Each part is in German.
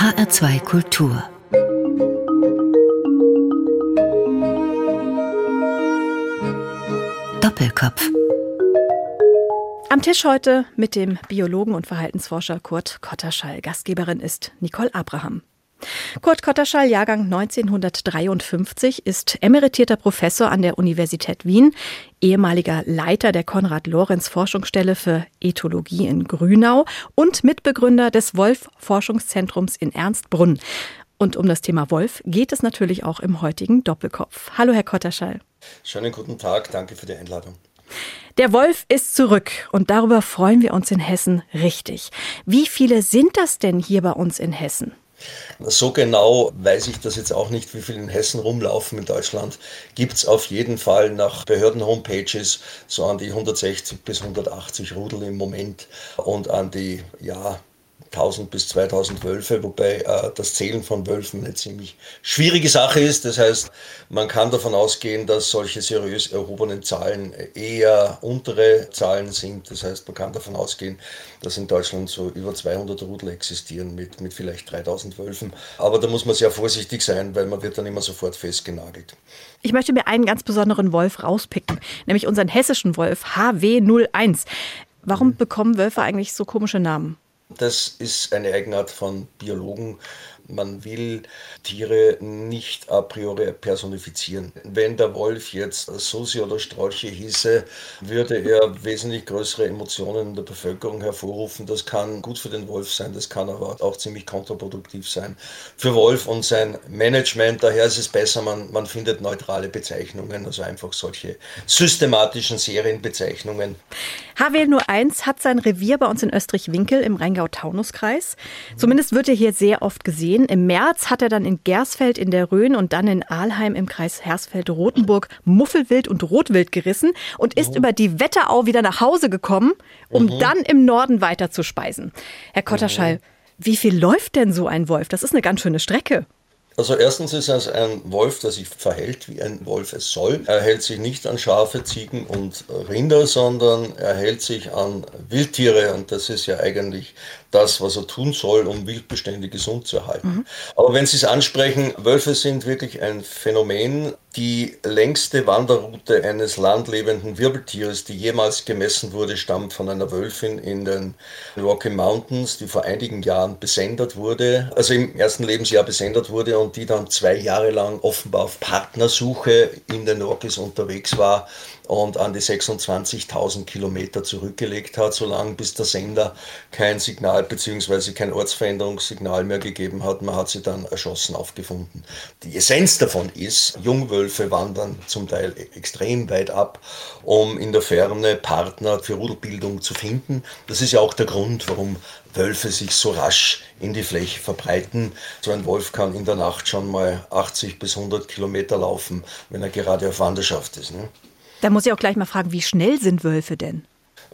HR2 Kultur Doppelkopf am Tisch heute mit dem Biologen und Verhaltensforscher Kurt Kotterschall. Gastgeberin ist Nicole Abraham. Kurt Kotterschall, Jahrgang 1953, ist emeritierter Professor an der Universität Wien, ehemaliger Leiter der Konrad-Lorenz-Forschungsstelle für Ethologie in Grünau und Mitbegründer des Wolf-Forschungszentrums in Ernstbrunn. Und um das Thema Wolf geht es natürlich auch im heutigen Doppelkopf. Hallo, Herr Kotterschall. Schönen guten Tag, danke für die Einladung. Der Wolf ist zurück und darüber freuen wir uns in Hessen richtig. Wie viele sind das denn hier bei uns in Hessen? So genau weiß ich das jetzt auch nicht, wie viele in Hessen rumlaufen in Deutschland. Gibt es auf jeden Fall nach Behörden-Homepages so an die 160 bis 180 Rudel im Moment und an die, ja, 1000 bis 2000 Wölfe, wobei äh, das Zählen von Wölfen eine ziemlich schwierige Sache ist. Das heißt, man kann davon ausgehen, dass solche seriös erhobenen Zahlen eher untere Zahlen sind. Das heißt, man kann davon ausgehen, dass in Deutschland so über 200 Rudel existieren mit, mit vielleicht 3000 Wölfen. Aber da muss man sehr vorsichtig sein, weil man wird dann immer sofort festgenagelt. Ich möchte mir einen ganz besonderen Wolf rauspicken, nämlich unseren hessischen Wolf HW01. Warum mhm. bekommen Wölfe eigentlich so komische Namen? Das ist eine Eigenart von Biologen. Man will Tiere nicht a priori personifizieren. Wenn der Wolf jetzt Susi oder Strolche hieße, würde er wesentlich größere Emotionen in der Bevölkerung hervorrufen. Das kann gut für den Wolf sein, das kann aber auch ziemlich kontraproduktiv sein für Wolf und sein Management. Daher ist es besser, man, man findet neutrale Bezeichnungen, also einfach solche systematischen Serienbezeichnungen. HWL01 hat sein Revier bei uns in Österreich-Winkel im Rheingau-Taunus-Kreis. Zumindest wird er hier sehr oft gesehen. Im März hat er dann in Gersfeld in der Rhön und dann in Aalheim im Kreis Hersfeld-Rotenburg Muffelwild und Rotwild gerissen und ist oh. über die Wetterau wieder nach Hause gekommen, um mhm. dann im Norden weiter zu speisen. Herr Kotterschall, mhm. wie viel läuft denn so ein Wolf? Das ist eine ganz schöne Strecke. Also erstens ist es ein Wolf, der sich verhält, wie ein Wolf es soll. Er hält sich nicht an Schafe, Ziegen und Rinder, sondern er hält sich an Wildtiere und das ist ja eigentlich das, was er tun soll, um Wildbestände gesund zu erhalten. Mhm. Aber wenn Sie es ansprechen, Wölfe sind wirklich ein Phänomen. Die längste Wanderroute eines landlebenden Wirbeltieres, die jemals gemessen wurde, stammt von einer Wölfin in den Rocky Mountains, die vor einigen Jahren besendet wurde, also im ersten Lebensjahr besendet wurde und die dann zwei Jahre lang offenbar auf Partnersuche in den Rockies unterwegs war und an die 26.000 Kilometer zurückgelegt hat, solange bis der Sender kein Signal bzw. kein Ortsveränderungssignal mehr gegeben hat. Man hat sie dann erschossen aufgefunden. Die Essenz davon ist, Jungwölfe wandern zum Teil extrem weit ab, um in der Ferne Partner für Rudelbildung zu finden. Das ist ja auch der Grund, warum Wölfe sich so rasch in die Fläche verbreiten. So ein Wolf kann in der Nacht schon mal 80 bis 100 Kilometer laufen, wenn er gerade auf Wanderschaft ist. Ne? Da muss ich auch gleich mal fragen, wie schnell sind Wölfe denn?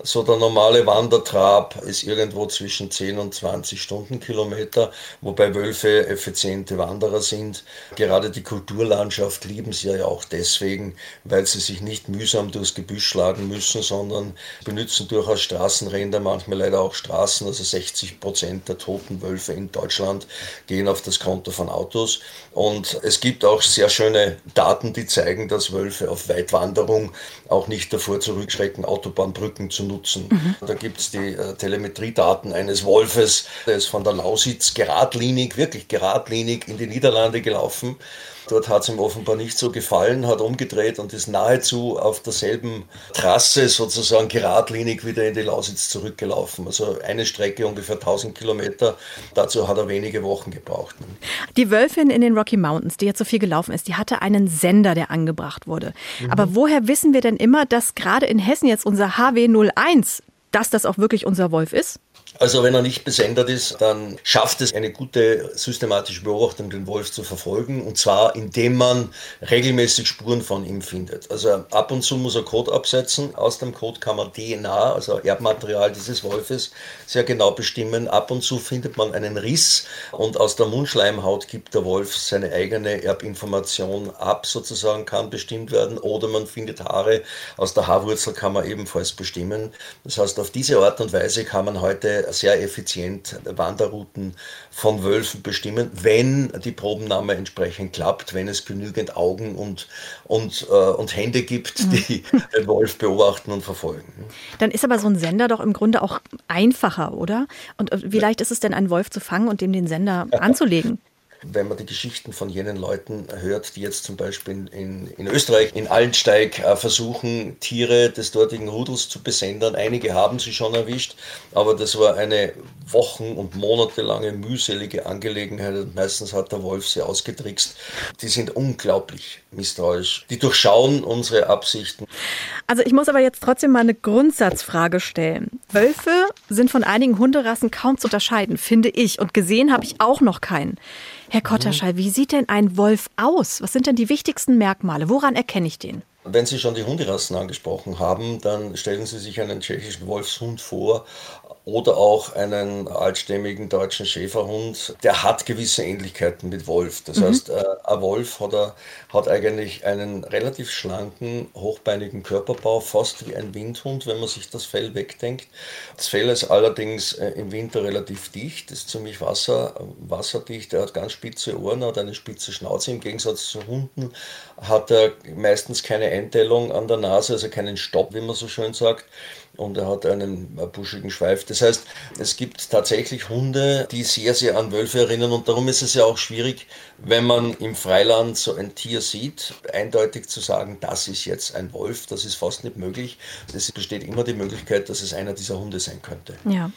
So der normale Wandertrab ist irgendwo zwischen 10 und 20 Stundenkilometer, wobei Wölfe effiziente Wanderer sind. Gerade die Kulturlandschaft lieben sie ja auch deswegen, weil sie sich nicht mühsam durchs Gebüsch schlagen müssen, sondern benutzen durchaus Straßenränder, manchmal leider auch Straßen. Also 60 Prozent der toten Wölfe in Deutschland gehen auf das Konto von Autos. Und es gibt auch sehr schöne Daten, die zeigen, dass Wölfe auf Weitwanderung auch nicht davor zurückschrecken, Autobahnbrücken zu nutzen. Mhm. Da gibt es die äh, Telemetriedaten eines Wolfes, der ist von der Lausitz geradlinig, wirklich geradlinig in die Niederlande gelaufen Dort hat es ihm offenbar nicht so gefallen, hat umgedreht und ist nahezu auf derselben Trasse sozusagen geradlinig wieder in die Lausitz zurückgelaufen. Also eine Strecke ungefähr 1000 Kilometer. Dazu hat er wenige Wochen gebraucht. Die Wölfin in den Rocky Mountains, die jetzt so viel gelaufen ist, die hatte einen Sender, der angebracht wurde. Mhm. Aber woher wissen wir denn immer, dass gerade in Hessen jetzt unser HW01, dass das auch wirklich unser Wolf ist? Also wenn er nicht besendet ist, dann schafft es eine gute systematische Beobachtung, den Wolf zu verfolgen. Und zwar indem man regelmäßig Spuren von ihm findet. Also ab und zu muss er Code absetzen. Aus dem Code kann man DNA, also Erbmaterial dieses Wolfes, sehr genau bestimmen. Ab und zu findet man einen Riss und aus der Mundschleimhaut gibt der Wolf seine eigene Erbinformation ab, sozusagen kann bestimmt werden. Oder man findet Haare aus der Haarwurzel, kann man ebenfalls bestimmen. Das heißt, auf diese Art und Weise kann man heute sehr effizient Wanderrouten von Wölfen bestimmen, wenn die Probennahme entsprechend klappt, wenn es genügend Augen und, und, äh, und Hände gibt, mhm. die den Wolf beobachten und verfolgen. Dann ist aber so ein Sender doch im Grunde auch einfacher, oder? Und äh, wie leicht ist es denn, einen Wolf zu fangen und dem den Sender anzulegen? Wenn man die Geschichten von jenen Leuten hört, die jetzt zum Beispiel in, in Österreich, in Allensteig äh, versuchen, Tiere des dortigen Rudels zu besendern. Einige haben sie schon erwischt, aber das war eine wochen- und monatelange mühselige Angelegenheit. Meistens hat der Wolf sie ausgetrickst. Die sind unglaublich misstrauisch. Die durchschauen unsere Absichten. Also ich muss aber jetzt trotzdem mal eine Grundsatzfrage stellen. Wölfe sind von einigen Hunderassen kaum zu unterscheiden, finde ich. Und gesehen habe ich auch noch keinen. Herr Kotterschall, wie sieht denn ein Wolf aus? Was sind denn die wichtigsten Merkmale? Woran erkenne ich den? Wenn Sie schon die Hunderassen angesprochen haben, dann stellen Sie sich einen tschechischen Wolfshund vor oder auch einen altstämmigen deutschen Schäferhund, der hat gewisse Ähnlichkeiten mit Wolf. Das mhm. heißt, äh, ein Wolf hat, er, hat eigentlich einen relativ schlanken, hochbeinigen Körperbau, fast wie ein Windhund, wenn man sich das Fell wegdenkt. Das Fell ist allerdings äh, im Winter relativ dicht, ist ziemlich wasser, wasserdicht, er hat ganz spitze Ohren, hat eine spitze Schnauze. Im Gegensatz zu Hunden hat er meistens keine Eintellung an der Nase, also keinen Stopp, wie man so schön sagt und er hat einen buschigen Schweif. Das heißt, es gibt tatsächlich Hunde, die sehr, sehr an Wölfe erinnern und darum ist es ja auch schwierig, wenn man im Freiland so ein Tier sieht, eindeutig zu sagen, das ist jetzt ein Wolf, das ist fast nicht möglich. Es besteht immer die Möglichkeit, dass es einer dieser Hunde sein könnte. Ja.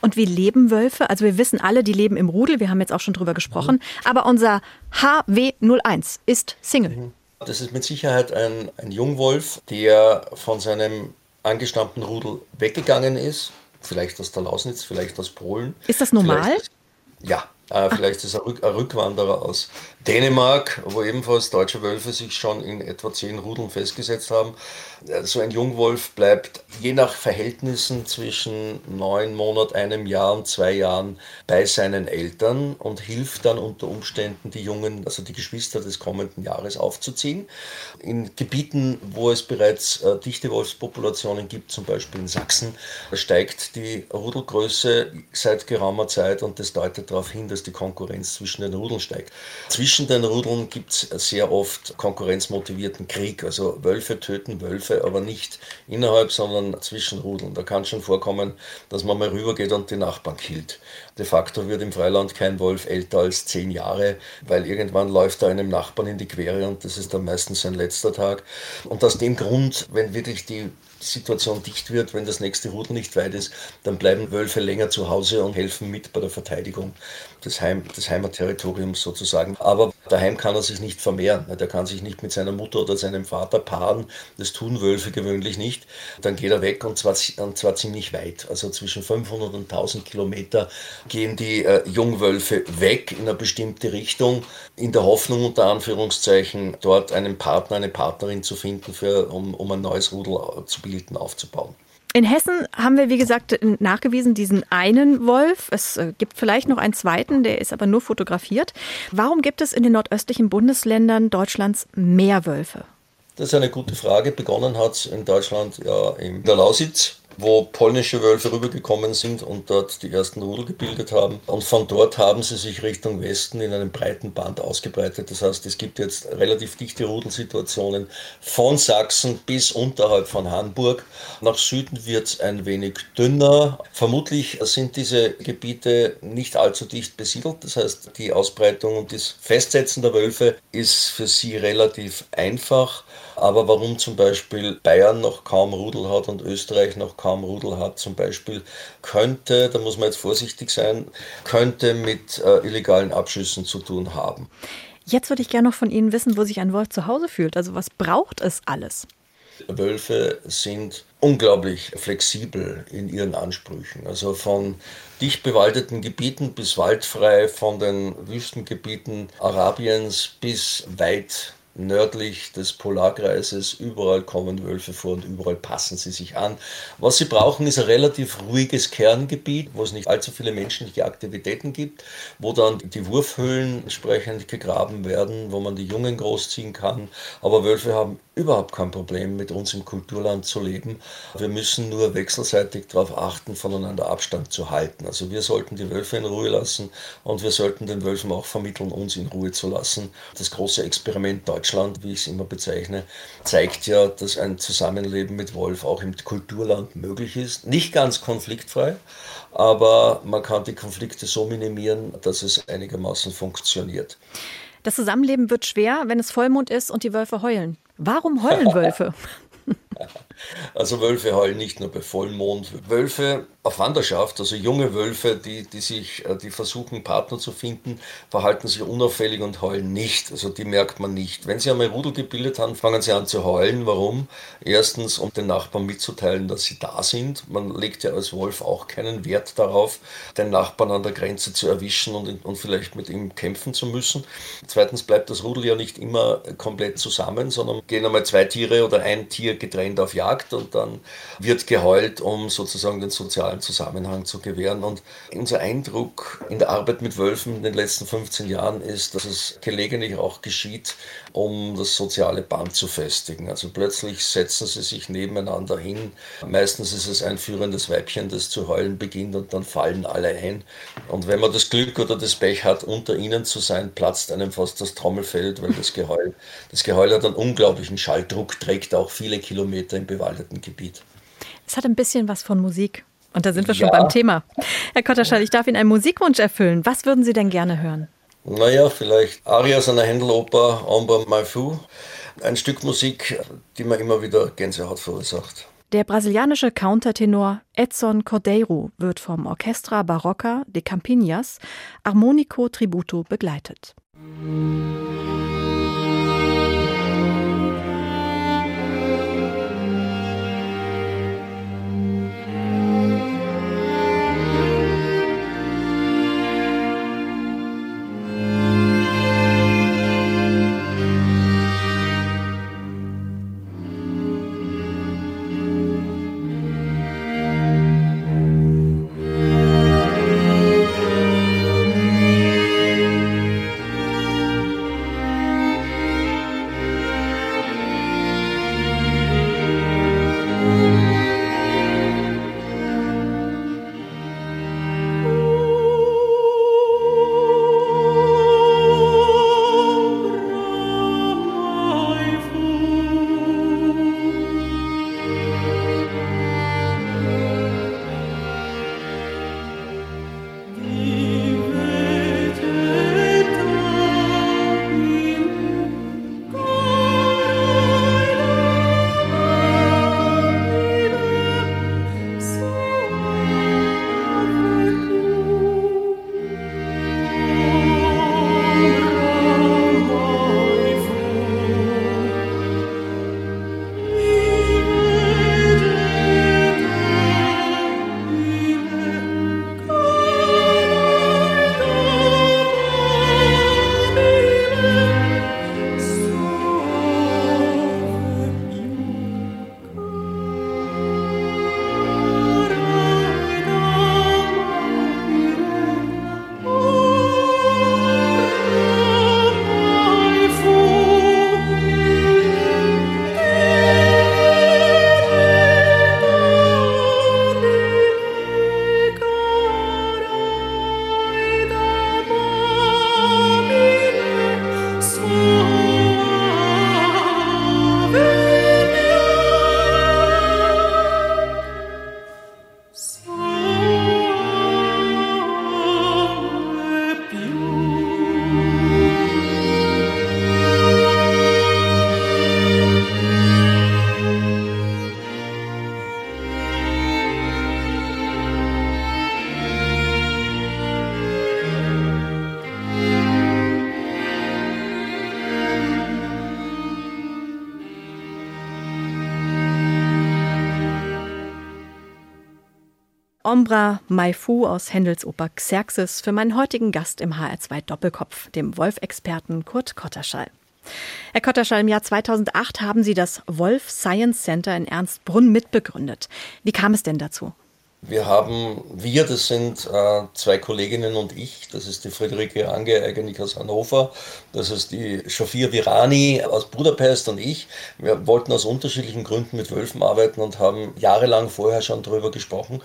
Und wie leben Wölfe? Also wir wissen alle, die leben im Rudel, wir haben jetzt auch schon drüber gesprochen, mhm. aber unser HW01 ist Single. Mhm. Das ist mit Sicherheit ein, ein Jungwolf, der von seinem angestammten Rudel weggegangen ist. Vielleicht aus der Lausnitz, vielleicht aus Polen. Ist das normal? Ist, ja, äh, vielleicht ist er ein Rückwanderer aus Dänemark, wo ebenfalls deutsche Wölfe sich schon in etwa zehn Rudeln festgesetzt haben. Äh, so ein Jungwolf bleibt je nach Verhältnissen zwischen neun Monaten, einem Jahr und zwei Jahren bei seinen Eltern und hilft dann unter Umständen, die Jungen, also die Geschwister des kommenden Jahres aufzuziehen. In Gebieten, wo es bereits äh, dichte Wolfspopulationen gibt, zum Beispiel in Sachsen, steigt die Rudelgröße seit geraumer Zeit und das deutet darauf hin, dass die Konkurrenz zwischen den Rudeln steigt. Zwischen den Rudeln gibt es sehr oft konkurrenzmotivierten Krieg. Also Wölfe töten Wölfe, aber nicht innerhalb, sondern zwischen Rudeln. Da kann schon vorkommen, dass man mal rübergeht und die Nachbarn killt. De facto wird im Freiland kein Wolf älter als zehn Jahre, weil irgendwann läuft er einem Nachbarn in die Quere und das ist dann meistens sein letzter Tag. Und aus dem Grund, wenn wirklich die Situation dicht wird, wenn das nächste Rudel nicht weit ist, dann bleiben Wölfe länger zu Hause und helfen mit bei der Verteidigung des, Heim, des Heimatterritoriums sozusagen. Aber daheim kann er sich nicht vermehren. Der kann sich nicht mit seiner Mutter oder seinem Vater paaren. Das tun Wölfe gewöhnlich nicht. Dann geht er weg und zwar, und zwar ziemlich weit. Also zwischen 500 und 1000 Kilometer gehen die äh, Jungwölfe weg in eine bestimmte Richtung, in der Hoffnung unter Anführungszeichen, dort einen Partner, eine Partnerin zu finden, für, um, um ein neues Rudel zu bilden, aufzubauen. In Hessen haben wir, wie gesagt, nachgewiesen diesen einen Wolf. Es äh, gibt vielleicht noch einen zweiten, der ist aber nur fotografiert. Warum gibt es in den nordöstlichen Bundesländern Deutschlands mehr Wölfe? Das ist eine gute Frage. Begonnen hat es in Deutschland ja in der Lausitz wo polnische Wölfe rübergekommen sind und dort die ersten Rudel gebildet haben. Und von dort haben sie sich Richtung Westen in einem breiten Band ausgebreitet. Das heißt, es gibt jetzt relativ dichte Rudelsituationen von Sachsen bis unterhalb von Hamburg. Nach Süden wird es ein wenig dünner. Vermutlich sind diese Gebiete nicht allzu dicht besiedelt. Das heißt, die Ausbreitung und das Festsetzen der Wölfe ist für sie relativ einfach. Aber warum zum Beispiel Bayern noch kaum Rudel hat und Österreich noch kaum Rudel hat, zum Beispiel, könnte, da muss man jetzt vorsichtig sein, könnte mit äh, illegalen Abschüssen zu tun haben. Jetzt würde ich gerne noch von Ihnen wissen, wo sich ein Wolf zu Hause fühlt. Also was braucht es alles? Wölfe sind unglaublich flexibel in ihren Ansprüchen. Also von dicht bewaldeten Gebieten bis waldfrei, von den Wüstengebieten Arabiens bis weit nördlich des Polarkreises. Überall kommen Wölfe vor und überall passen sie sich an. Was sie brauchen, ist ein relativ ruhiges Kerngebiet, wo es nicht allzu viele menschliche Aktivitäten gibt, wo dann die Wurfhöhlen entsprechend gegraben werden, wo man die Jungen großziehen kann. Aber Wölfe haben überhaupt kein Problem, mit uns im Kulturland zu leben. Wir müssen nur wechselseitig darauf achten, voneinander Abstand zu halten. Also wir sollten die Wölfe in Ruhe lassen und wir sollten den Wölfen auch vermitteln, uns in Ruhe zu lassen. Das große Experiment Deutschland, wie ich es immer bezeichne, zeigt ja, dass ein Zusammenleben mit Wolf auch im Kulturland möglich ist. Nicht ganz konfliktfrei, aber man kann die Konflikte so minimieren, dass es einigermaßen funktioniert. Das Zusammenleben wird schwer, wenn es Vollmond ist und die Wölfe heulen. Warum heulen Wölfe? Also Wölfe heulen nicht nur bei Vollmond. Wölfe auf Wanderschaft, also junge Wölfe, die, die, sich, äh, die versuchen, Partner zu finden, verhalten sich unauffällig und heulen nicht. Also die merkt man nicht. Wenn sie einmal Rudel gebildet haben, fangen sie an zu heulen. Warum? Erstens, um den Nachbarn mitzuteilen, dass sie da sind. Man legt ja als Wolf auch keinen Wert darauf, den Nachbarn an der Grenze zu erwischen und, und vielleicht mit ihm kämpfen zu müssen. Zweitens bleibt das Rudel ja nicht immer komplett zusammen, sondern gehen einmal zwei Tiere oder ein Tier getrennt auf Jagd und dann wird geheult, um sozusagen den sozialen Zusammenhang zu gewähren. Und unser Eindruck in der Arbeit mit Wölfen in den letzten 15 Jahren ist, dass es gelegentlich auch geschieht, um das soziale Band zu festigen. Also plötzlich setzen sie sich nebeneinander hin. Meistens ist es ein führendes Weibchen, das zu heulen beginnt und dann fallen alle ein. Und wenn man das Glück oder das Pech hat, unter ihnen zu sein, platzt einem fast das Trommelfeld, weil das Geheul, das Geheul hat einen unglaublichen Schalldruck, trägt auch viele Kilometer im bewaldeten Gebiet. Es hat ein bisschen was von Musik. Und da sind wir schon beim Thema. Herr Kotterschall, ich darf Ihnen einen Musikwunsch erfüllen. Was würden Sie denn gerne hören? Naja, vielleicht Arias einer Händeloper, Ombre My Fou. Ein Stück Musik, die mir immer wieder Gänsehaut verursacht. Der brasilianische Countertenor Edson Cordeiro wird vom Orchestra Barocca de Campinas Armonico Tributo begleitet. Musik Ombra Maifu aus Händels Oper Xerxes für meinen heutigen Gast im HR2 Doppelkopf, dem Wolf-Experten Kurt Kotterschall. Herr Kotterschall, im Jahr 2008 haben Sie das Wolf Science Center in Ernstbrunn mitbegründet. Wie kam es denn dazu? Wir haben, wir, das sind äh, zwei Kolleginnen und ich, das ist die Friederike Ange, eigentlich aus Hannover, das ist die Shafir Virani aus Budapest und ich. Wir wollten aus unterschiedlichen Gründen mit Wölfen arbeiten und haben jahrelang vorher schon darüber gesprochen.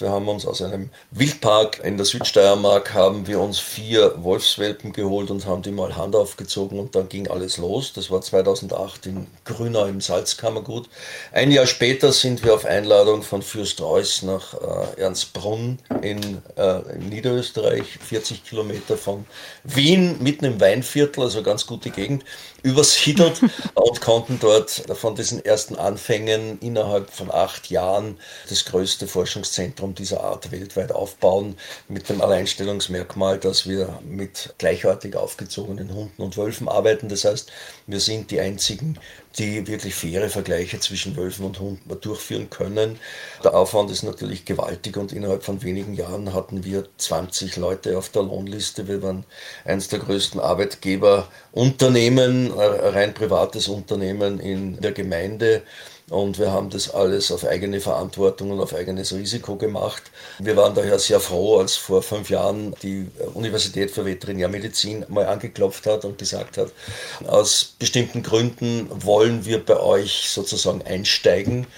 Wir haben uns aus einem Wildpark in der Südsteiermark, haben wir uns vier Wolfswelpen geholt und haben die mal Hand aufgezogen und dann ging alles los. Das war 2008 in Grünau im Salzkammergut. Ein Jahr später sind wir auf Einladung von Fürst Reuss nach äh, Ernstbrunn in, äh, in, Niederösterreich, 40 Kilometer von Wien, mitten im Weinviertel, also ganz gute Gegend, übersiedelt und konnten dort von diesen ersten Anfängen innerhalb von acht Jahren das größte Forschungszentrum dieser Art weltweit aufbauen, mit dem Alleinstellungsmerkmal, dass wir mit gleichartig aufgezogenen Hunden und Wölfen arbeiten. Das heißt, wir sind die einzigen, die wirklich faire Vergleiche zwischen Wölfen und Hunden durchführen können. Der Aufwand ist natürlich gewaltig und innerhalb von wenigen Jahren hatten wir 20 Leute auf der Lohnliste. Wir waren eines der größten Arbeitgeberunternehmen, rein privates Unternehmen in der Gemeinde und wir haben das alles auf eigene Verantwortung und auf eigenes Risiko gemacht. Wir waren daher sehr froh, als vor fünf Jahren die Universität für Veterinärmedizin mal angeklopft hat und gesagt hat, aus bestimmten Gründen wollen wir bei euch sozusagen einsteigen.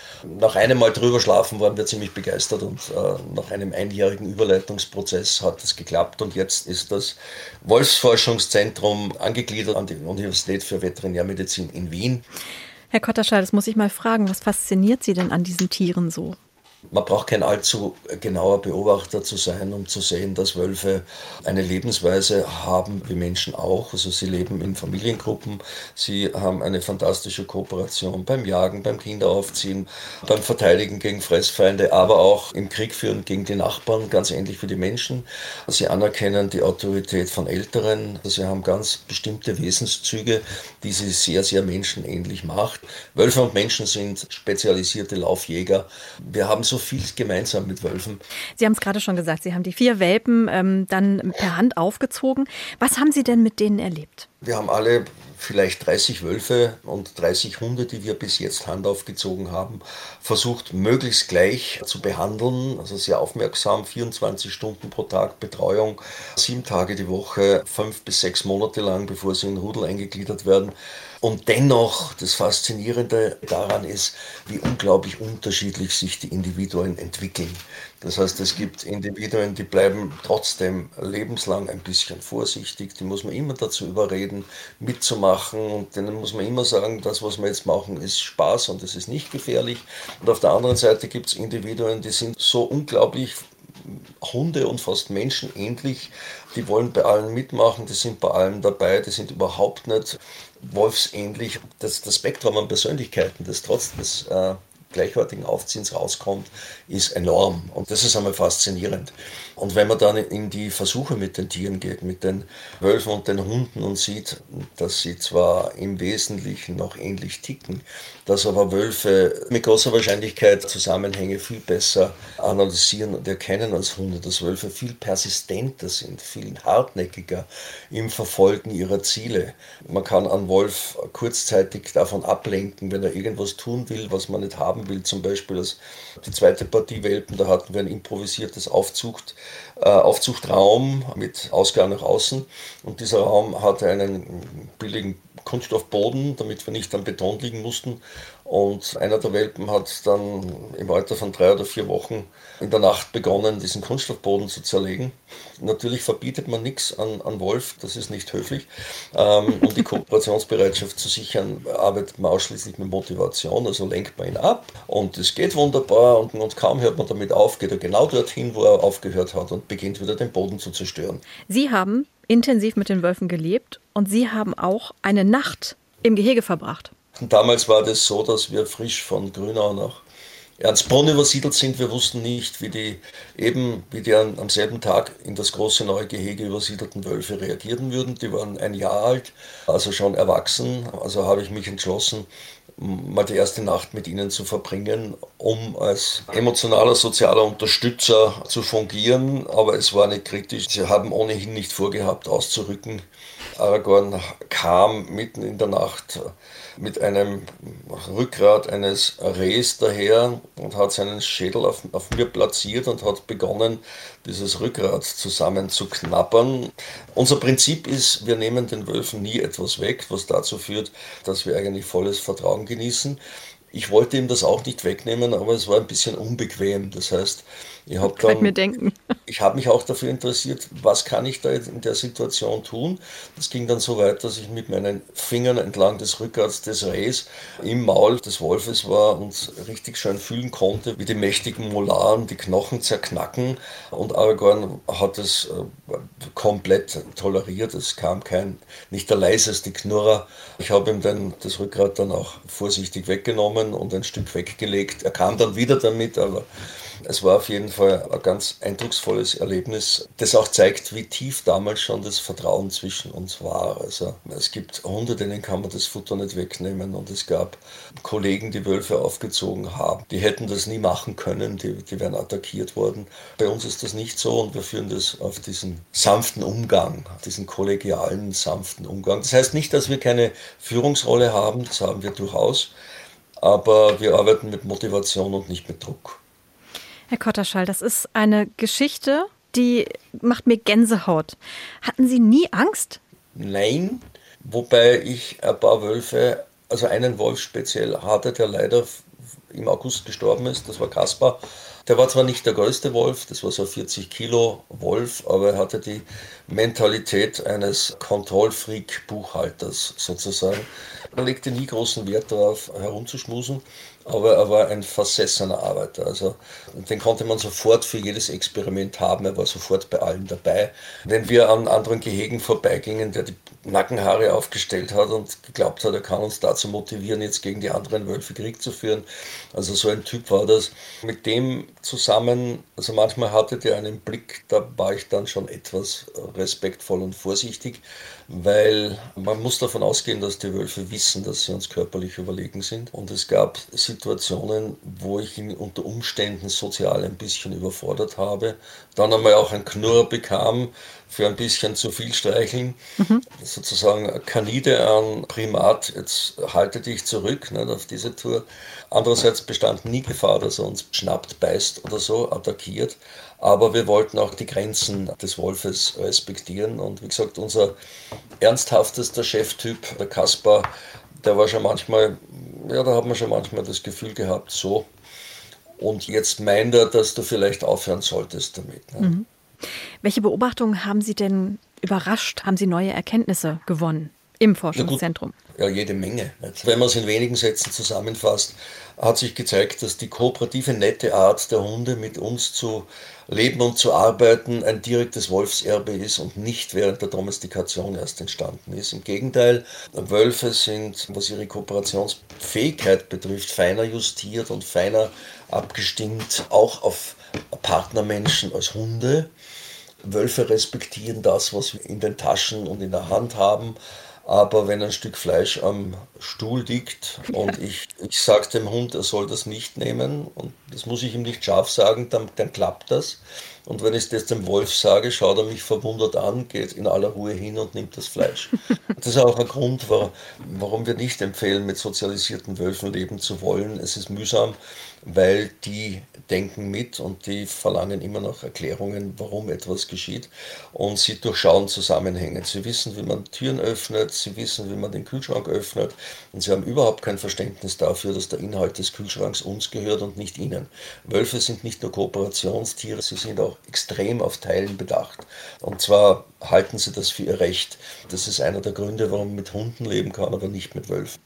Nach einem Mal drüber schlafen waren wir ziemlich begeistert und äh, nach einem einjährigen Überleitungsprozess hat es geklappt und jetzt ist das Wolfsforschungszentrum angegliedert an die Universität für Veterinärmedizin in Wien. Herr Kotterschall, das muss ich mal fragen, was fasziniert Sie denn an diesen Tieren so? Man braucht kein allzu genauer Beobachter zu sein, um zu sehen, dass Wölfe eine Lebensweise haben, wie Menschen auch. Also sie leben in Familiengruppen, sie haben eine fantastische Kooperation beim Jagen, beim Kinderaufziehen, beim Verteidigen gegen Fressfeinde, aber auch im Krieg führen gegen die Nachbarn, ganz ähnlich wie die Menschen. Sie anerkennen die Autorität von Älteren, sie haben ganz bestimmte Wesenszüge, die sie sehr, sehr menschenähnlich macht. Wölfe und Menschen sind spezialisierte Laufjäger. Wir haben so viel gemeinsam mit Wölfen. Sie haben es gerade schon gesagt, Sie haben die vier Welpen ähm, dann per Hand aufgezogen. Was haben Sie denn mit denen erlebt? Wir haben alle vielleicht 30 Wölfe und 30 Hunde, die wir bis jetzt handaufgezogen haben, versucht möglichst gleich zu behandeln. Also sehr aufmerksam, 24 Stunden pro Tag Betreuung, sieben Tage die Woche, fünf bis sechs Monate lang, bevor sie in Rudel eingegliedert werden. Und dennoch, das Faszinierende daran ist, wie unglaublich unterschiedlich sich die Individuen entwickeln. Das heißt, es gibt Individuen, die bleiben trotzdem lebenslang ein bisschen vorsichtig, die muss man immer dazu überreden, mitzumachen und denen muss man immer sagen, das, was wir jetzt machen, ist Spaß und es ist nicht gefährlich. Und auf der anderen Seite gibt es Individuen, die sind so unglaublich Hunde und fast menschenähnlich. Die wollen bei allen mitmachen, die sind bei allem dabei, die sind überhaupt nicht wolfsähnlich. Das, das Spektrum an Persönlichkeiten, das trotz des äh, gleichartigen Aufziehens rauskommt, ist enorm. Und das ist einmal faszinierend. Und wenn man dann in die Versuche mit den Tieren geht, mit den Wölfen und den Hunden und sieht, dass sie zwar im Wesentlichen noch ähnlich ticken, dass aber Wölfe mit großer Wahrscheinlichkeit Zusammenhänge viel besser analysieren und erkennen als Hunde, dass Wölfe viel persistenter sind, viel hartnäckiger im Verfolgen ihrer Ziele. Man kann einen Wolf kurzzeitig davon ablenken, wenn er irgendwas tun will, was man nicht haben will. Zum Beispiel als die zweite Partie Welpen, da hatten wir ein improvisiertes Aufzucht äh, Aufzuchtraum mit Ausgang nach außen. Und dieser Raum hatte einen billigen Kunststoffboden, damit wir nicht am Beton liegen mussten. Und einer der Welpen hat dann im Alter von drei oder vier Wochen in der Nacht begonnen, diesen Kunststoffboden zu zerlegen. Natürlich verbietet man nichts an, an Wolf, das ist nicht höflich. Ähm, um die Kooperationsbereitschaft zu sichern, arbeitet man ausschließlich mit Motivation, also lenkt man ihn ab. Und es geht wunderbar und, und kaum hört man damit auf, geht er genau dorthin, wo er aufgehört hat und beginnt wieder den Boden zu zerstören. Sie haben intensiv mit den Wölfen gelebt und Sie haben auch eine Nacht im Gehege verbracht. Und damals war das so, dass wir frisch von Grünau nach Ernstbrunn übersiedelt sind. Wir wussten nicht, wie die eben, wie die am selben Tag in das große neue Gehege übersiedelten Wölfe reagieren würden. Die waren ein Jahr alt, also schon erwachsen. Also habe ich mich entschlossen, mal die erste Nacht mit ihnen zu verbringen, um als emotionaler sozialer Unterstützer zu fungieren. Aber es war nicht kritisch. Sie haben ohnehin nicht vorgehabt, auszurücken. Aragorn kam mitten in der Nacht mit einem Rückgrat eines Rehs daher und hat seinen Schädel auf, auf mir platziert und hat begonnen, dieses Rückgrat zusammenzuknabbern. Unser Prinzip ist, wir nehmen den Wölfen nie etwas weg, was dazu führt, dass wir eigentlich volles Vertrauen genießen. Ich wollte ihm das auch nicht wegnehmen, aber es war ein bisschen unbequem. Das heißt, ich habe dann, mir denken. ich habe mich auch dafür interessiert, was kann ich da in der Situation tun. Das ging dann so weit, dass ich mit meinen Fingern entlang des Rückgrats des Rehs im Maul des Wolfes war und richtig schön fühlen konnte, wie die mächtigen Molaren die Knochen zerknacken. Und Aragorn hat es äh, komplett toleriert. Es kam kein, nicht der leiseste Knurrer. Ich habe ihm dann das Rückgrat dann auch vorsichtig weggenommen und ein Stück weggelegt. Er kam dann wieder damit, aber es war auf jeden Fall ein ganz eindrucksvolles Erlebnis, das auch zeigt, wie tief damals schon das Vertrauen zwischen uns war. Also es gibt Hunde, denen kann man das Futter nicht wegnehmen und es gab Kollegen, die Wölfe aufgezogen haben. Die hätten das nie machen können, die, die wären attackiert worden. Bei uns ist das nicht so und wir führen das auf diesen sanften Umgang, diesen kollegialen, sanften Umgang. Das heißt nicht, dass wir keine Führungsrolle haben, das haben wir durchaus, aber wir arbeiten mit Motivation und nicht mit Druck. Herr Kotterschall, das ist eine Geschichte, die macht mir Gänsehaut. Hatten Sie nie Angst? Nein, wobei ich ein paar Wölfe, also einen Wolf speziell hatte, der leider im August gestorben ist, das war Kaspar. Der war zwar nicht der größte Wolf, das war so ein 40 Kilo Wolf, aber er hatte die Mentalität eines Kontrollfreak-Buchhalters sozusagen. Er legte nie großen Wert darauf, herumzuschmusen aber er war ein versessener Arbeiter. Also den konnte man sofort für jedes Experiment haben. Er war sofort bei allen dabei. Wenn wir an anderen Gehegen vorbeigingen, der die Nackenhaare aufgestellt hat und geglaubt hat, er kann uns dazu motivieren, jetzt gegen die anderen Wölfe Krieg zu führen. Also so ein Typ war das. Mit dem zusammen, also manchmal hatte der einen Blick, da war ich dann schon etwas respektvoll und vorsichtig, weil man muss davon ausgehen, dass die Wölfe wissen, dass sie uns körperlich überlegen sind. Und es gab Situationen, wo ich ihn unter Umständen sozial ein bisschen überfordert habe. Dann einmal auch ein Knurr bekam für ein bisschen zu viel streicheln. Mhm. Sozusagen Kanide an Primat, jetzt halte dich zurück nicht, auf diese Tour. Andererseits bestand nie Gefahr, dass er uns schnappt, beißt oder so, attackiert. Aber wir wollten auch die Grenzen des Wolfes respektieren. Und wie gesagt, unser ernsthaftester Cheftyp, der Kaspar, der war schon manchmal, ja, da hat man schon manchmal das Gefühl gehabt, so. Und jetzt meint er, dass du vielleicht aufhören solltest damit. Ne? Mhm. Welche Beobachtungen haben Sie denn überrascht? Haben Sie neue Erkenntnisse gewonnen im Forschungszentrum? Ja, jede Menge. Wenn man es in wenigen Sätzen zusammenfasst, hat sich gezeigt, dass die kooperative, nette Art der Hunde mit uns zu leben und zu arbeiten ein direktes Wolfserbe ist und nicht während der Domestikation erst entstanden ist. Im Gegenteil, Wölfe sind, was ihre Kooperationsfähigkeit betrifft, feiner justiert und feiner abgestimmt, auch auf Partnermenschen als Hunde. Wölfe respektieren das, was wir in den Taschen und in der Hand haben. Aber wenn ein Stück Fleisch am Stuhl liegt und ich, ich sage dem Hund, er soll das nicht nehmen und das muss ich ihm nicht scharf sagen, dann, dann klappt das. Und wenn ich das dem Wolf sage, schaut er mich verwundert an, geht in aller Ruhe hin und nimmt das Fleisch. Das ist auch ein Grund, warum wir nicht empfehlen, mit sozialisierten Wölfen leben zu wollen. Es ist mühsam, weil die denken mit und die verlangen immer noch Erklärungen, warum etwas geschieht. Und sie durchschauen Zusammenhänge. Sie wissen, wie man Türen öffnet, sie wissen, wie man den Kühlschrank öffnet und sie haben überhaupt kein Verständnis dafür, dass der Inhalt des Kühlschranks uns gehört und nicht ihnen. Wölfe sind nicht nur Kooperationstiere, sie sind auch extrem auf Teilen bedacht. Und zwar halten sie das für ihr Recht. Das ist einer der Gründe, warum man mit Hunden leben kann, aber nicht mit Wölfen.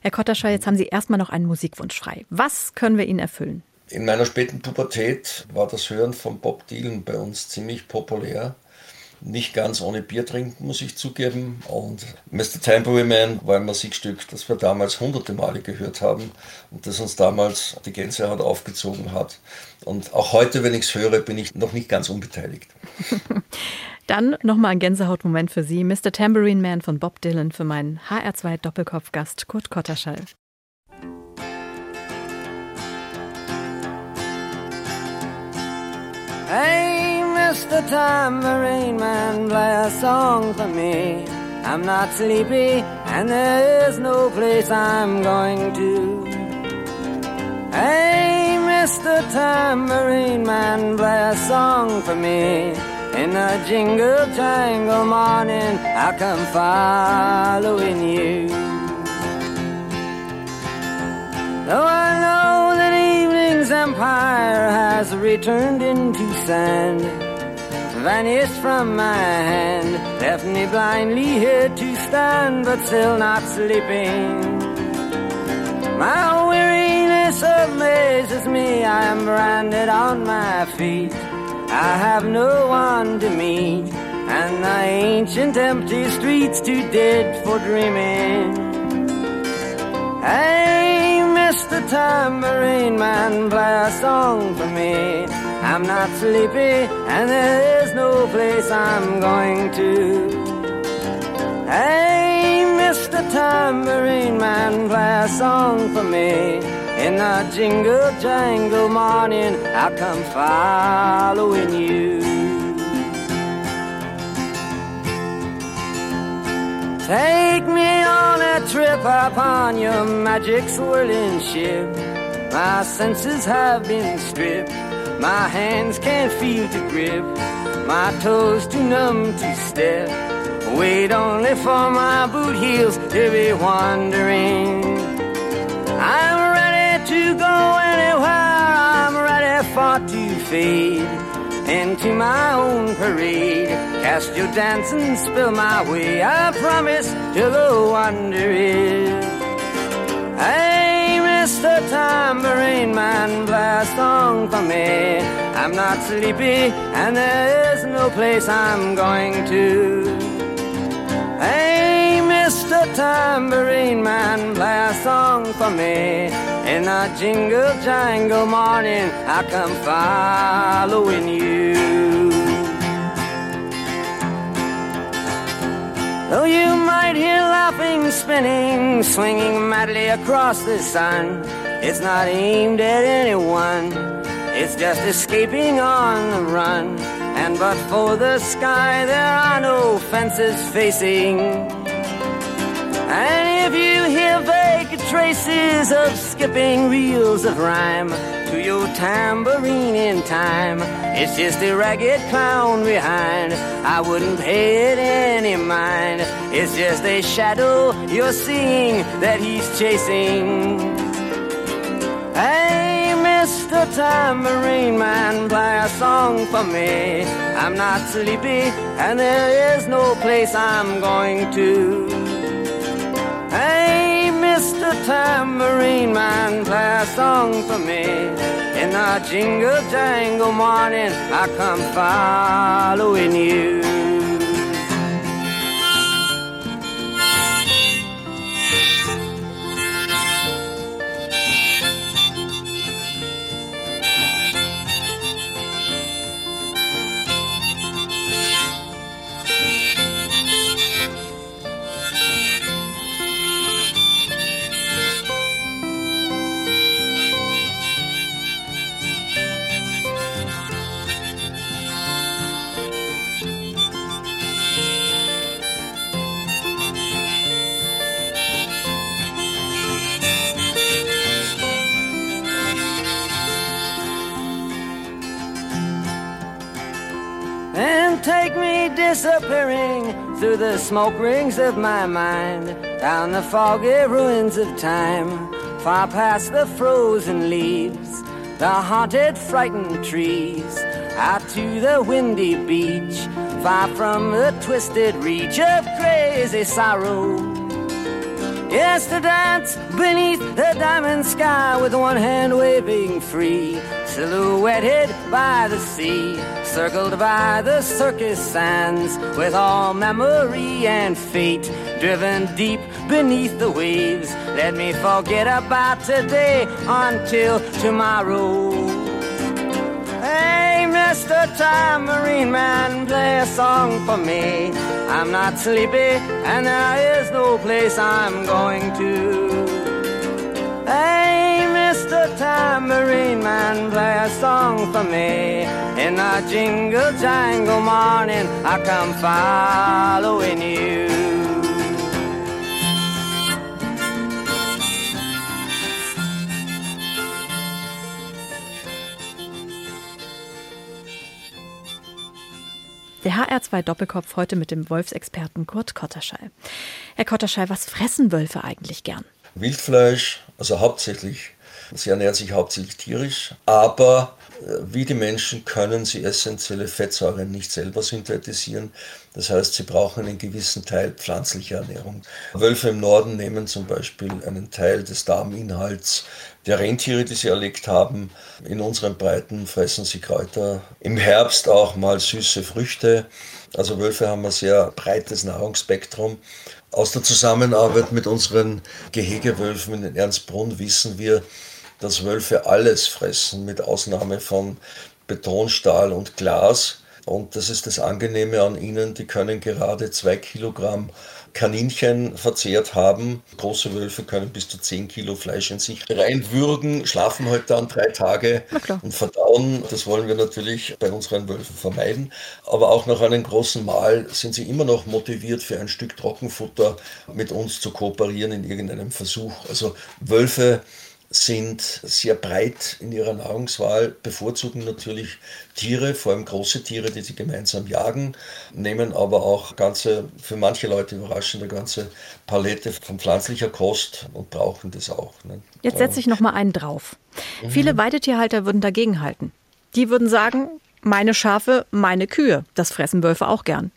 Herr Kotterschei, jetzt haben Sie erstmal noch einen Musikwunsch frei. Was können wir Ihnen erfüllen? In meiner späten Pubertät war das Hören von Bob Dylan bei uns ziemlich populär. Nicht ganz ohne Bier trinken, muss ich zugeben. Und Mr. Tambourine Man war ein Musikstück, das wir damals hunderte Male gehört haben und das uns damals die Gänsehaut aufgezogen hat. Und auch heute, wenn ich es höre, bin ich noch nicht ganz unbeteiligt. Dann nochmal ein Gänsehautmoment für Sie, Mr. Tambourine Man von Bob Dylan für meinen HR2 Doppelkopfgast Kurt Kotterschall. Hey, Mr. Tambourine Man, play a song for me. I'm not sleepy, and there is no place I'm going to. Hey, Mr. Tambourine Man, play a song for me. In the jingle jangle morning, I come following you. Though I know that evening's empire has returned into sand, vanished from my hand, left me blindly here to stand, but still not sleeping. My weariness amazes me, I am branded on my feet. I have no one to meet, and the ancient empty streets too dead for dreaming. Hey, Mr. Tambourine Man, play a song for me. I'm not sleepy, and there is no place I'm going to. Hey, Mr. Tambourine Man, play a song for me. In the jingle jangle morning, I come following you. Take me on a trip upon your magic swirling ship. My senses have been stripped. My hands can't feel to grip. My toes too numb to step. Wait only for my boot heels to be wandering. I'm to go anywhere. I'm ready for to fade into my own parade. Cast your dance and spill my way. I promise to go under it. Hey, Mr. Tambourine Man, play a song for me. I'm not sleepy, and there is no place I'm going to. Hey, Tambourine Man, play a song for me. In a jingle jangle morning, I come following you. Though you might hear laughing, spinning, swinging madly across the sun, it's not aimed at anyone. It's just escaping on the run. And but for the sky, there are no fences facing. And if you hear vague traces of skipping reels of rhyme to your tambourine in time, it's just a ragged clown behind. I wouldn't pay it any mind. It's just a shadow you're seeing that he's chasing. Hey, Mr. Tambourine Man, play a song for me. I'm not sleepy, and there is no place I'm going to. Hey, Mr. Tambourine Man, play a song for me. In the jingle jangle morning, I come following you. Disappearing through the smoke rings of my mind, down the foggy ruins of time, far past the frozen leaves, the haunted, frightened trees, out to the windy beach, far from the twisted reach of crazy sorrow. Yes, to dance beneath the diamond sky with one hand waving free, silhouetted by the sea circled by the circus sands, with all memory and fate driven deep beneath the waves. Let me forget about today until tomorrow. Hey, Mr. Tambourine Man, play a song for me. I'm not sleepy, and there is no place I'm going to. Hey, Mr. Tambourine Man, play a song for me. In a jingle jangle morning, I come following you. Der HR2 Doppelkopf heute mit dem Wolfsexperten Kurt Kotterschall. Herr Kotterschall, was fressen Wölfe eigentlich gern? Wildfleisch, also hauptsächlich Sie ernähren sich hauptsächlich tierisch, aber äh, wie die Menschen können sie essentielle Fettsäuren nicht selber synthetisieren. Das heißt, sie brauchen einen gewissen Teil pflanzlicher Ernährung. Wölfe im Norden nehmen zum Beispiel einen Teil des Darminhalts der Rentiere, die sie erlegt haben. In unseren Breiten fressen sie Kräuter. Im Herbst auch mal süße Früchte. Also Wölfe haben ein sehr breites Nahrungsspektrum. Aus der Zusammenarbeit mit unseren Gehegewölfen in Ernstbrunn wissen wir, dass Wölfe alles fressen, mit Ausnahme von Beton, Stahl und Glas. Und das ist das Angenehme an ihnen, die können gerade zwei Kilogramm Kaninchen verzehrt haben. Große Wölfe können bis zu 10 Kilo Fleisch in sich reinwürgen, schlafen halt dann drei Tage und verdauen. Das wollen wir natürlich bei unseren Wölfen vermeiden. Aber auch nach einem großen Mahl sind sie immer noch motiviert, für ein Stück Trockenfutter mit uns zu kooperieren in irgendeinem Versuch. Also Wölfe sind sehr breit in ihrer Nahrungswahl, bevorzugen natürlich Tiere, vor allem große Tiere, die sie gemeinsam jagen, nehmen aber auch ganze, für manche Leute überraschende ganze Palette von pflanzlicher Kost und brauchen das auch. Ne? Jetzt setze ich noch mal einen drauf. Mhm. Viele Weidetierhalter würden dagegen halten. Die würden sagen, meine Schafe, meine Kühe, das fressen Wölfe auch gern.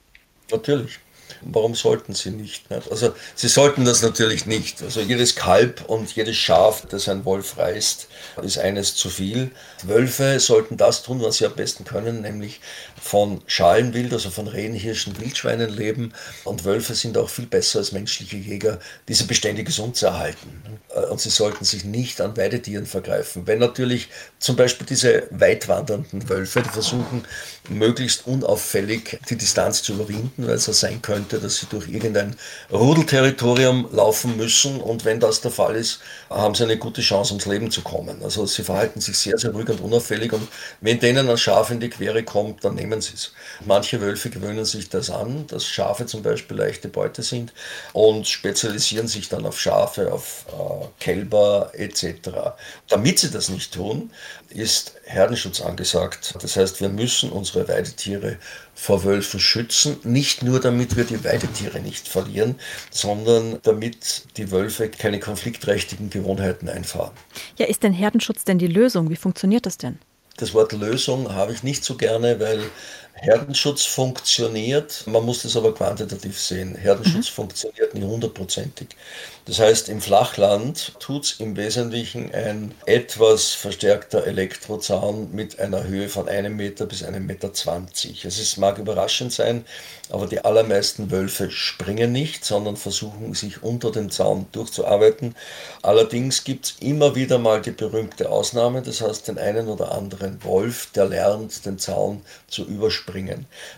Natürlich. Warum sollten sie nicht? Also sie sollten das natürlich nicht. Also jedes Kalb und jedes Schaf, das ein Wolf reißt, ist eines zu viel. Wölfe sollten das tun, was sie am besten können, nämlich von Schalenwild, also von Rehen, Hirschen, Wildschweinen leben. Und Wölfe sind auch viel besser als menschliche Jäger, diese Bestände gesund zu erhalten. Und sie sollten sich nicht an Weidetieren vergreifen. Wenn natürlich zum Beispiel diese weitwandernden Wölfe, die versuchen, möglichst unauffällig die Distanz zu überwinden, weil es ja sein könnte, dass sie durch irgendein Rudelterritorium laufen müssen. Und wenn das der Fall ist, haben sie eine gute Chance, ums Leben zu kommen. Also sie verhalten sich sehr, sehr ruhig und unauffällig. Und wenn denen ein Schaf in die Quere kommt, dann nehmen nehmen sie es. Manche Wölfe gewöhnen sich das an, dass Schafe zum Beispiel leichte Beute sind und spezialisieren sich dann auf Schafe, auf äh, Kälber etc. Damit sie das nicht tun, ist Herdenschutz angesagt. Das heißt, wir müssen unsere Weidetiere vor Wölfen schützen, nicht nur damit wir die Weidetiere nicht verlieren, sondern damit die Wölfe keine konfliktträchtigen Gewohnheiten einfahren. Ja, ist denn Herdenschutz denn die Lösung? Wie funktioniert das denn? Das Wort Lösung habe ich nicht so gerne, weil Herdenschutz funktioniert, man muss das aber quantitativ sehen. Herdenschutz mhm. funktioniert nicht hundertprozentig. Das heißt, im Flachland tut es im Wesentlichen ein etwas verstärkter Elektrozaun mit einer Höhe von einem Meter bis einem Meter. zwanzig. Es mag überraschend sein, aber die allermeisten Wölfe springen nicht, sondern versuchen sich unter dem Zaun durchzuarbeiten. Allerdings gibt es immer wieder mal die berühmte Ausnahme, das heißt den einen oder anderen Wolf, der lernt, den Zaun zu überspringen.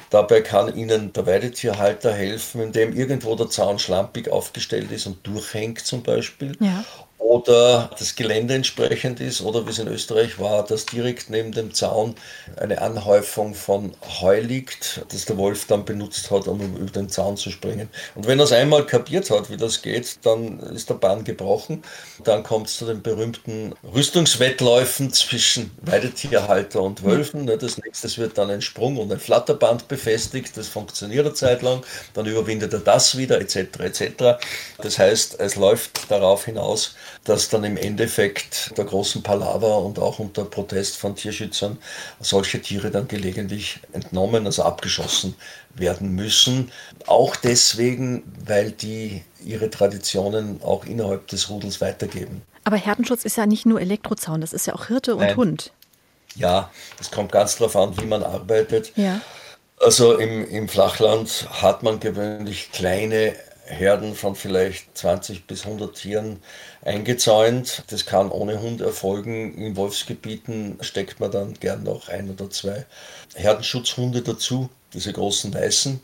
Dabei kann Ihnen der Weidetierhalter helfen, indem irgendwo der Zaun schlampig aufgestellt ist und durch hängt zum Beispiel. Ja oder das Gelände entsprechend ist oder wie es in Österreich war, dass direkt neben dem Zaun eine Anhäufung von Heu liegt, das der Wolf dann benutzt hat, um über den Zaun zu springen. Und wenn er es einmal kapiert hat, wie das geht, dann ist der Bahn gebrochen. Dann kommt es zu den berühmten Rüstungswettläufen zwischen Weidetierhalter und Wölfen. Das nächste wird dann ein Sprung und ein Flatterband befestigt. Das funktioniert eine Zeit lang. Dann überwindet er das wieder, etc. etc. Das heißt, es läuft darauf hinaus, dass dann im Endeffekt der großen Palaver und auch unter Protest von Tierschützern solche Tiere dann gelegentlich entnommen, also abgeschossen werden müssen. Auch deswegen, weil die ihre Traditionen auch innerhalb des Rudels weitergeben. Aber Herdenschutz ist ja nicht nur Elektrozaun, das ist ja auch Hirte und Nein. Hund. Ja, es kommt ganz darauf an, wie man arbeitet. Ja. Also im, im Flachland hat man gewöhnlich kleine Herden von vielleicht 20 bis 100 Tieren eingezäunt. Das kann ohne Hund erfolgen. In Wolfsgebieten steckt man dann gern noch ein oder zwei Herdenschutzhunde dazu diese großen Weißen.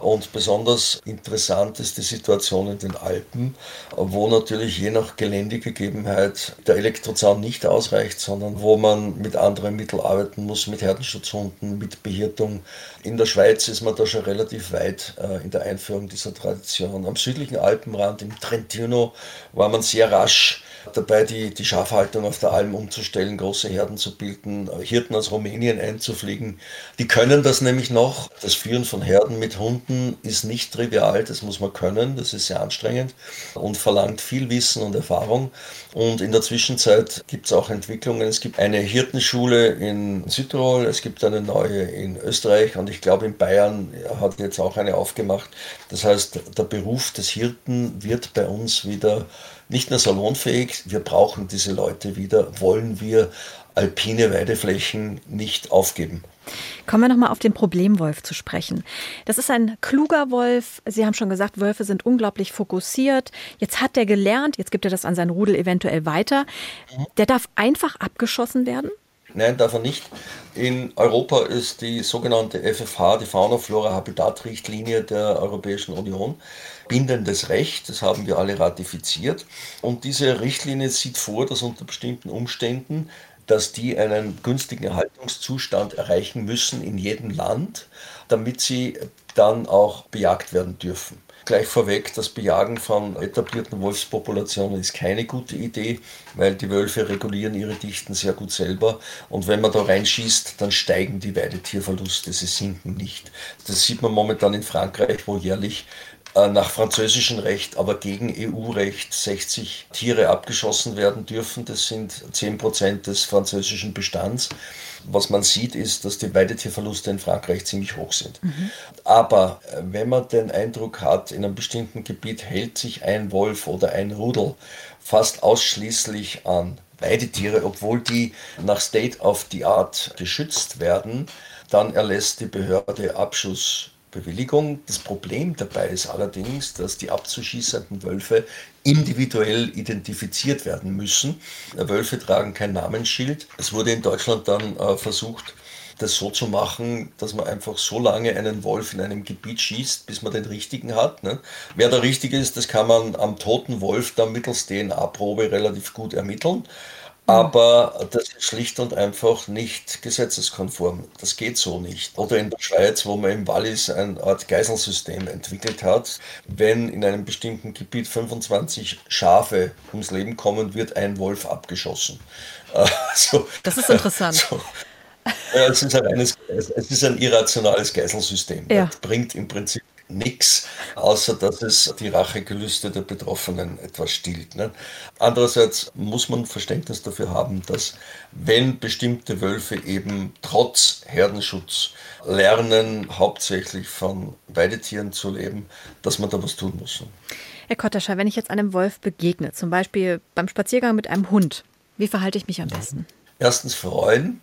Und besonders interessant ist die Situation in den Alpen, wo natürlich je nach Geländegegebenheit der Elektrozaun nicht ausreicht, sondern wo man mit anderen Mitteln arbeiten muss, mit Herdenschutzhunden, mit Behirtung. In der Schweiz ist man da schon relativ weit äh, in der Einführung dieser Tradition. Am südlichen Alpenrand, im Trentino, war man sehr rasch dabei, die, die Schafhaltung auf der Alm umzustellen, große Herden zu bilden, Hirten aus Rumänien einzufliegen. Die können das nämlich noch das Führen von Herden mit Hunden ist nicht trivial, das muss man können, das ist sehr anstrengend und verlangt viel Wissen und Erfahrung. Und in der Zwischenzeit gibt es auch Entwicklungen. Es gibt eine Hirtenschule in Südtirol, es gibt eine neue in Österreich und ich glaube in Bayern hat jetzt auch eine aufgemacht. Das heißt, der Beruf des Hirten wird bei uns wieder nicht nur salonfähig, wir brauchen diese Leute wieder, wollen wir alpine Weideflächen nicht aufgeben. Kommen wir nochmal auf den Problemwolf zu sprechen. Das ist ein kluger Wolf. Sie haben schon gesagt, Wölfe sind unglaublich fokussiert. Jetzt hat er gelernt, jetzt gibt er das an sein Rudel eventuell weiter. Der darf einfach abgeschossen werden? Nein, darf er nicht. In Europa ist die sogenannte FFH, die Fauna-Flora-Habitat-Richtlinie der Europäischen Union, bindendes Recht. Das haben wir alle ratifiziert. Und diese Richtlinie sieht vor, dass unter bestimmten Umständen dass die einen günstigen Erhaltungszustand erreichen müssen in jedem Land, damit sie dann auch bejagt werden dürfen. Gleich vorweg, das Bejagen von etablierten Wolfspopulationen ist keine gute Idee, weil die Wölfe regulieren ihre Dichten sehr gut selber. Und wenn man da reinschießt, dann steigen die Weidetierverluste, sie sinken nicht. Das sieht man momentan in Frankreich, wo jährlich äh, nach französischem Recht, aber gegen EU-Recht 60 Tiere abgeschossen werden dürfen. Das sind 10 Prozent des französischen Bestands. Was man sieht, ist, dass die Weidetierverluste in Frankreich ziemlich hoch sind. Mhm. Aber äh, wenn man den Eindruck hat, in einem bestimmten Gebiet hält sich ein Wolf oder ein Rudel fast ausschließlich an Weidetiere, obwohl die nach State of the Art geschützt werden, dann erlässt die Behörde Abschuss Bewilligung. Das Problem dabei ist allerdings, dass die abzuschießenden Wölfe individuell identifiziert werden müssen. Wölfe tragen kein Namensschild. Es wurde in Deutschland dann äh, versucht, das so zu machen, dass man einfach so lange einen Wolf in einem Gebiet schießt, bis man den richtigen hat. Ne? Wer der richtige ist, das kann man am toten Wolf dann mittels DNA-Probe relativ gut ermitteln. Aber das ist schlicht und einfach nicht gesetzeskonform. Das geht so nicht. Oder in der Schweiz, wo man im Wallis eine Art Geiselsystem entwickelt hat. Wenn in einem bestimmten Gebiet 25 Schafe ums Leben kommen, wird ein Wolf abgeschossen. Also, das ist interessant. So. Ja, es, ist ein reines, es ist ein irrationales Geiselsystem. Ja. Das bringt im Prinzip nichts, außer dass es die Rachegelüste der Betroffenen etwas stillt. Ne? Andererseits muss man Verständnis dafür haben, dass wenn bestimmte Wölfe eben trotz Herdenschutz lernen, hauptsächlich von Weidetieren zu leben, dass man da was tun muss. Herr Kottascher, wenn ich jetzt einem Wolf begegne, zum Beispiel beim Spaziergang mit einem Hund, wie verhalte ich mich am besten? Erstens freuen,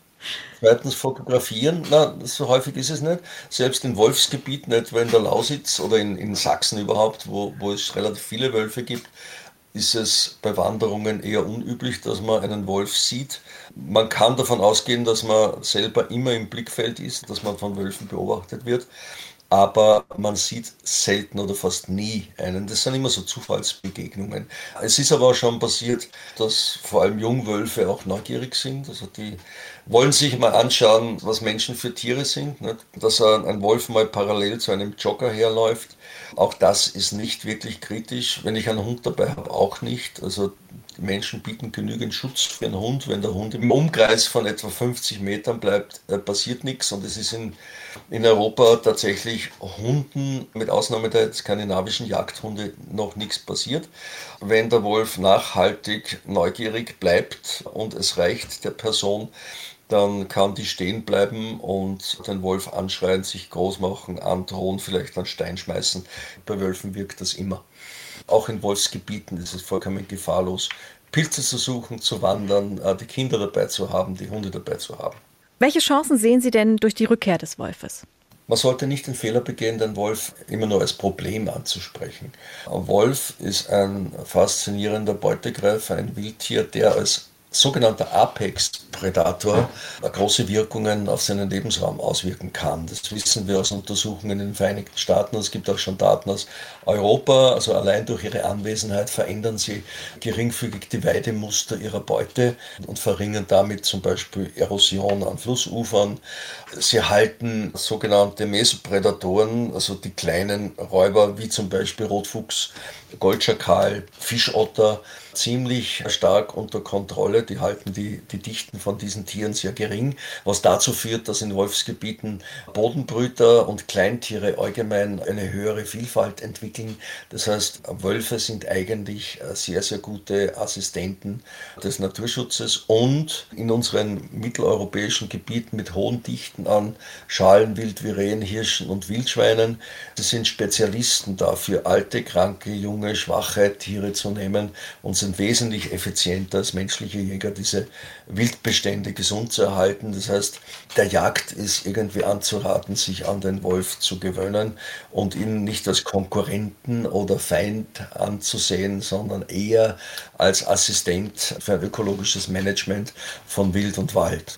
Zweitens fotografieren, na, so häufig ist es nicht. Selbst in Wolfsgebieten, etwa in der Lausitz oder in, in Sachsen überhaupt, wo, wo es relativ viele Wölfe gibt, ist es bei Wanderungen eher unüblich, dass man einen Wolf sieht. Man kann davon ausgehen, dass man selber immer im Blickfeld ist, dass man von Wölfen beobachtet wird aber man sieht selten oder fast nie einen. Das sind immer so Zufallsbegegnungen. Es ist aber auch schon passiert, dass vor allem Jungwölfe auch neugierig sind. Also die wollen sich mal anschauen, was Menschen für Tiere sind. Dass ein Wolf mal parallel zu einem Jogger herläuft, auch das ist nicht wirklich kritisch. Wenn ich einen Hund dabei habe, auch nicht. Also die Menschen bieten genügend Schutz für einen Hund. Wenn der Hund im Umkreis von etwa 50 Metern bleibt, äh, passiert nichts. Und es ist in, in Europa tatsächlich Hunden, mit Ausnahme der skandinavischen Jagdhunde, noch nichts passiert. Wenn der Wolf nachhaltig neugierig bleibt und es reicht der Person, dann kann die stehen bleiben und den Wolf anschreien, sich groß machen, androhen, vielleicht einen Stein schmeißen. Bei Wölfen wirkt das immer. Auch in Wolfsgebieten ist es vollkommen gefahrlos, Pilze zu suchen, zu wandern, äh, die Kinder dabei zu haben, die Hunde dabei zu haben. Welche Chancen sehen Sie denn durch die Rückkehr des Wolfes? Man sollte nicht den Fehler begehen, den Wolf immer nur als Problem anzusprechen. Ein Wolf ist ein faszinierender Beutegreifer, ein Wildtier, der als sogenannter Apex-Prädator große Wirkungen auf seinen Lebensraum auswirken kann. Das wissen wir aus Untersuchungen in den Vereinigten Staaten. Es gibt auch schon Daten aus Europa. Also allein durch ihre Anwesenheit verändern sie geringfügig die Weidemuster ihrer Beute und verringern damit zum Beispiel Erosion an Flussufern. Sie halten sogenannte Mesoprädatoren, also die kleinen Räuber wie zum Beispiel Rotfuchs, Goldschakal, Fischotter, ziemlich stark unter Kontrolle. die halten die, die Dichten von diesen Tieren sehr gering, was dazu führt, dass in Wolfsgebieten Bodenbrüter und Kleintiere allgemein eine höhere Vielfalt entwickeln. Das heißt, Wölfe sind eigentlich sehr, sehr gute Assistenten des Naturschutzes und in unseren mitteleuropäischen Gebieten mit hohen Dichten an Schalenwild wie Rehen, Hirschen und Wildschweinen, das sind Spezialisten dafür, alte, kranke, junge, schwache Tiere zu nehmen und sind wesentlich effizienter als menschliche Jäger, diese Wildbestände gesund zu erhalten. Das heißt, der Jagd ist irgendwie anzuraten, sich an den Wolf zu gewöhnen und ihn nicht als Konkurrenten oder Feind anzusehen, sondern eher als Assistent für ein ökologisches Management von Wild und Wald.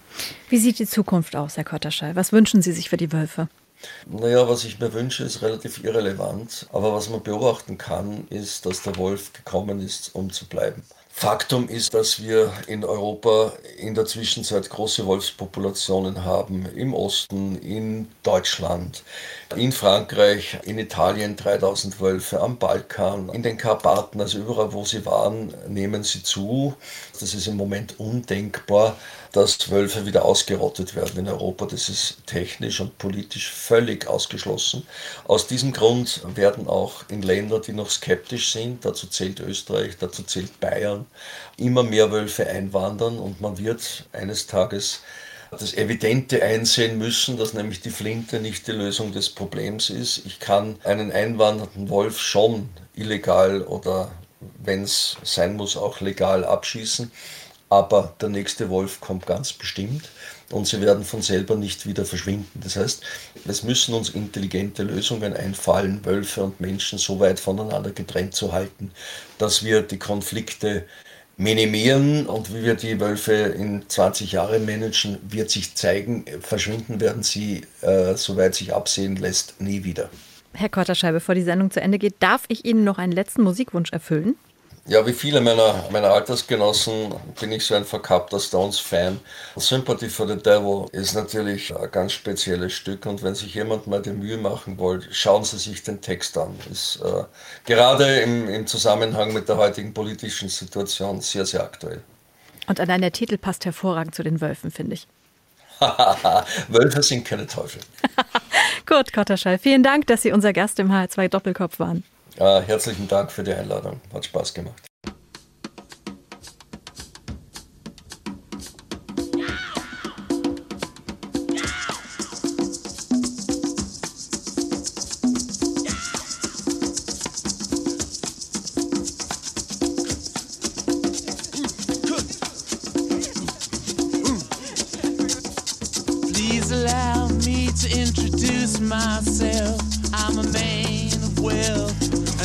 Wie sieht die Zukunft aus, Herr Kotterschall? Was wünschen Sie sich für die Wölfe? Naja, was ich mir wünsche, ist relativ irrelevant. Aber was man beobachten kann, ist, dass der Wolf gekommen ist, um zu bleiben. Faktum ist, dass wir in Europa in der Zwischenzeit große Wolfspopulationen haben. Im Osten, in Deutschland, in Frankreich, in Italien 3000 Wölfe, am Balkan, in den Karpaten, also überall, wo sie waren, nehmen sie zu. Das ist im Moment undenkbar, dass Wölfe wieder ausgerottet werden in Europa. Das ist technisch und politisch völlig ausgeschlossen. Aus diesem Grund werden auch in Ländern, die noch skeptisch sind, dazu zählt Österreich, dazu zählt Bayern, immer mehr Wölfe einwandern und man wird eines Tages das Evidente einsehen müssen, dass nämlich die Flinte nicht die Lösung des Problems ist. Ich kann einen einwandernden Wolf schon illegal oder wenn es sein muss, auch legal abschießen. Aber der nächste Wolf kommt ganz bestimmt und sie werden von selber nicht wieder verschwinden. Das heißt, es müssen uns intelligente Lösungen einfallen, Wölfe und Menschen so weit voneinander getrennt zu halten, dass wir die Konflikte minimieren und wie wir die Wölfe in 20 Jahren managen, wird sich zeigen. Verschwinden werden sie, äh, soweit sich absehen lässt, nie wieder. Herr Korterschei, bevor die Sendung zu Ende geht, darf ich Ihnen noch einen letzten Musikwunsch erfüllen? Ja, wie viele meiner, meiner Altersgenossen bin ich so ein verkappter Stones-Fan. Sympathy for the Devil ist natürlich ein ganz spezielles Stück und wenn sich jemand mal die Mühe machen wollt, schauen Sie sich den Text an. Ist äh, gerade im, im Zusammenhang mit der heutigen politischen Situation sehr, sehr aktuell. Und allein der Titel passt hervorragend zu den Wölfen, finde ich. Wölfe sind keine Teufel. Kurt Kotterschall, vielen Dank, dass Sie unser Gast im H2 Doppelkopf waren. Ja, herzlichen Dank für die Einladung. Hat Spaß gemacht. Myself. I'm a man of wealth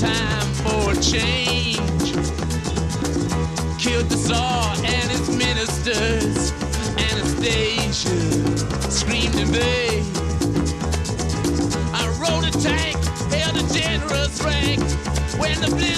Time for a change. Killed the Tsar and his ministers. Anastasia screamed in vain. I rode a tank, held a generous rank when the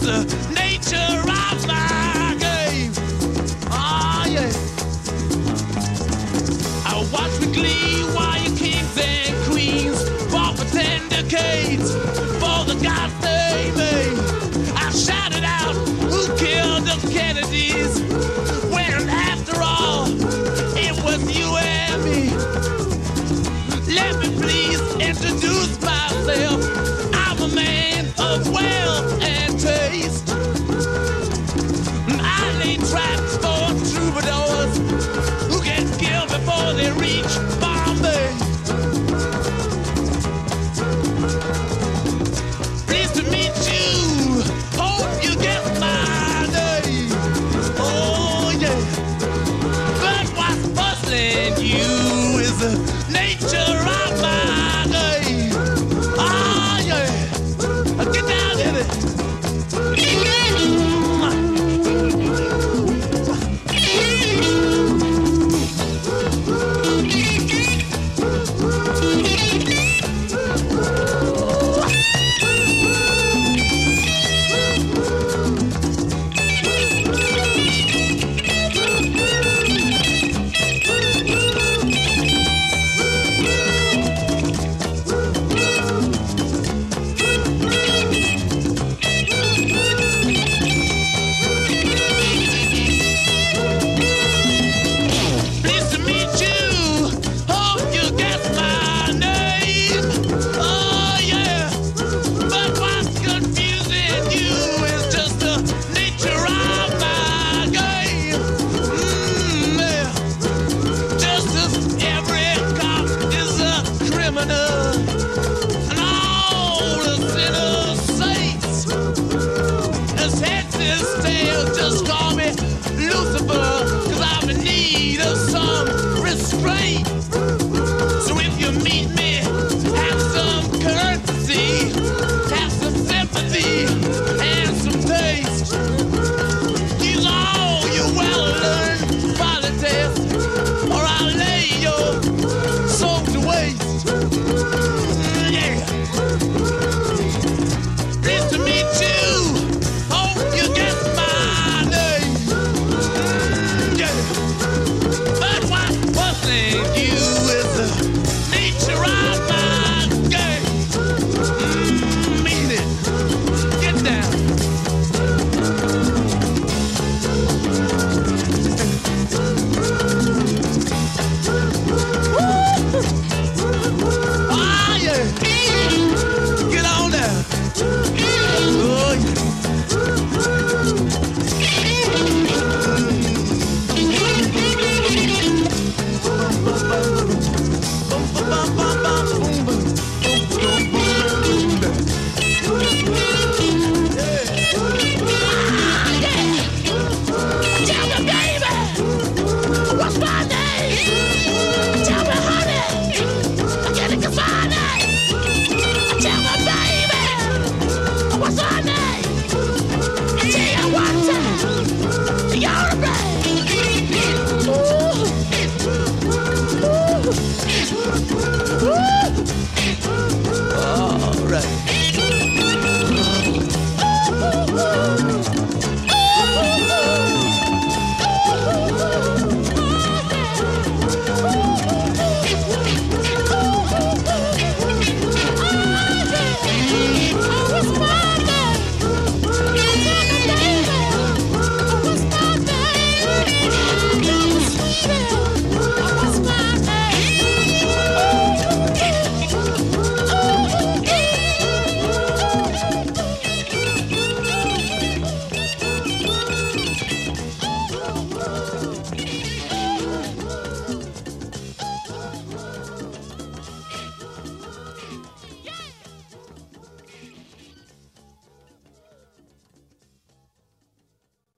The Name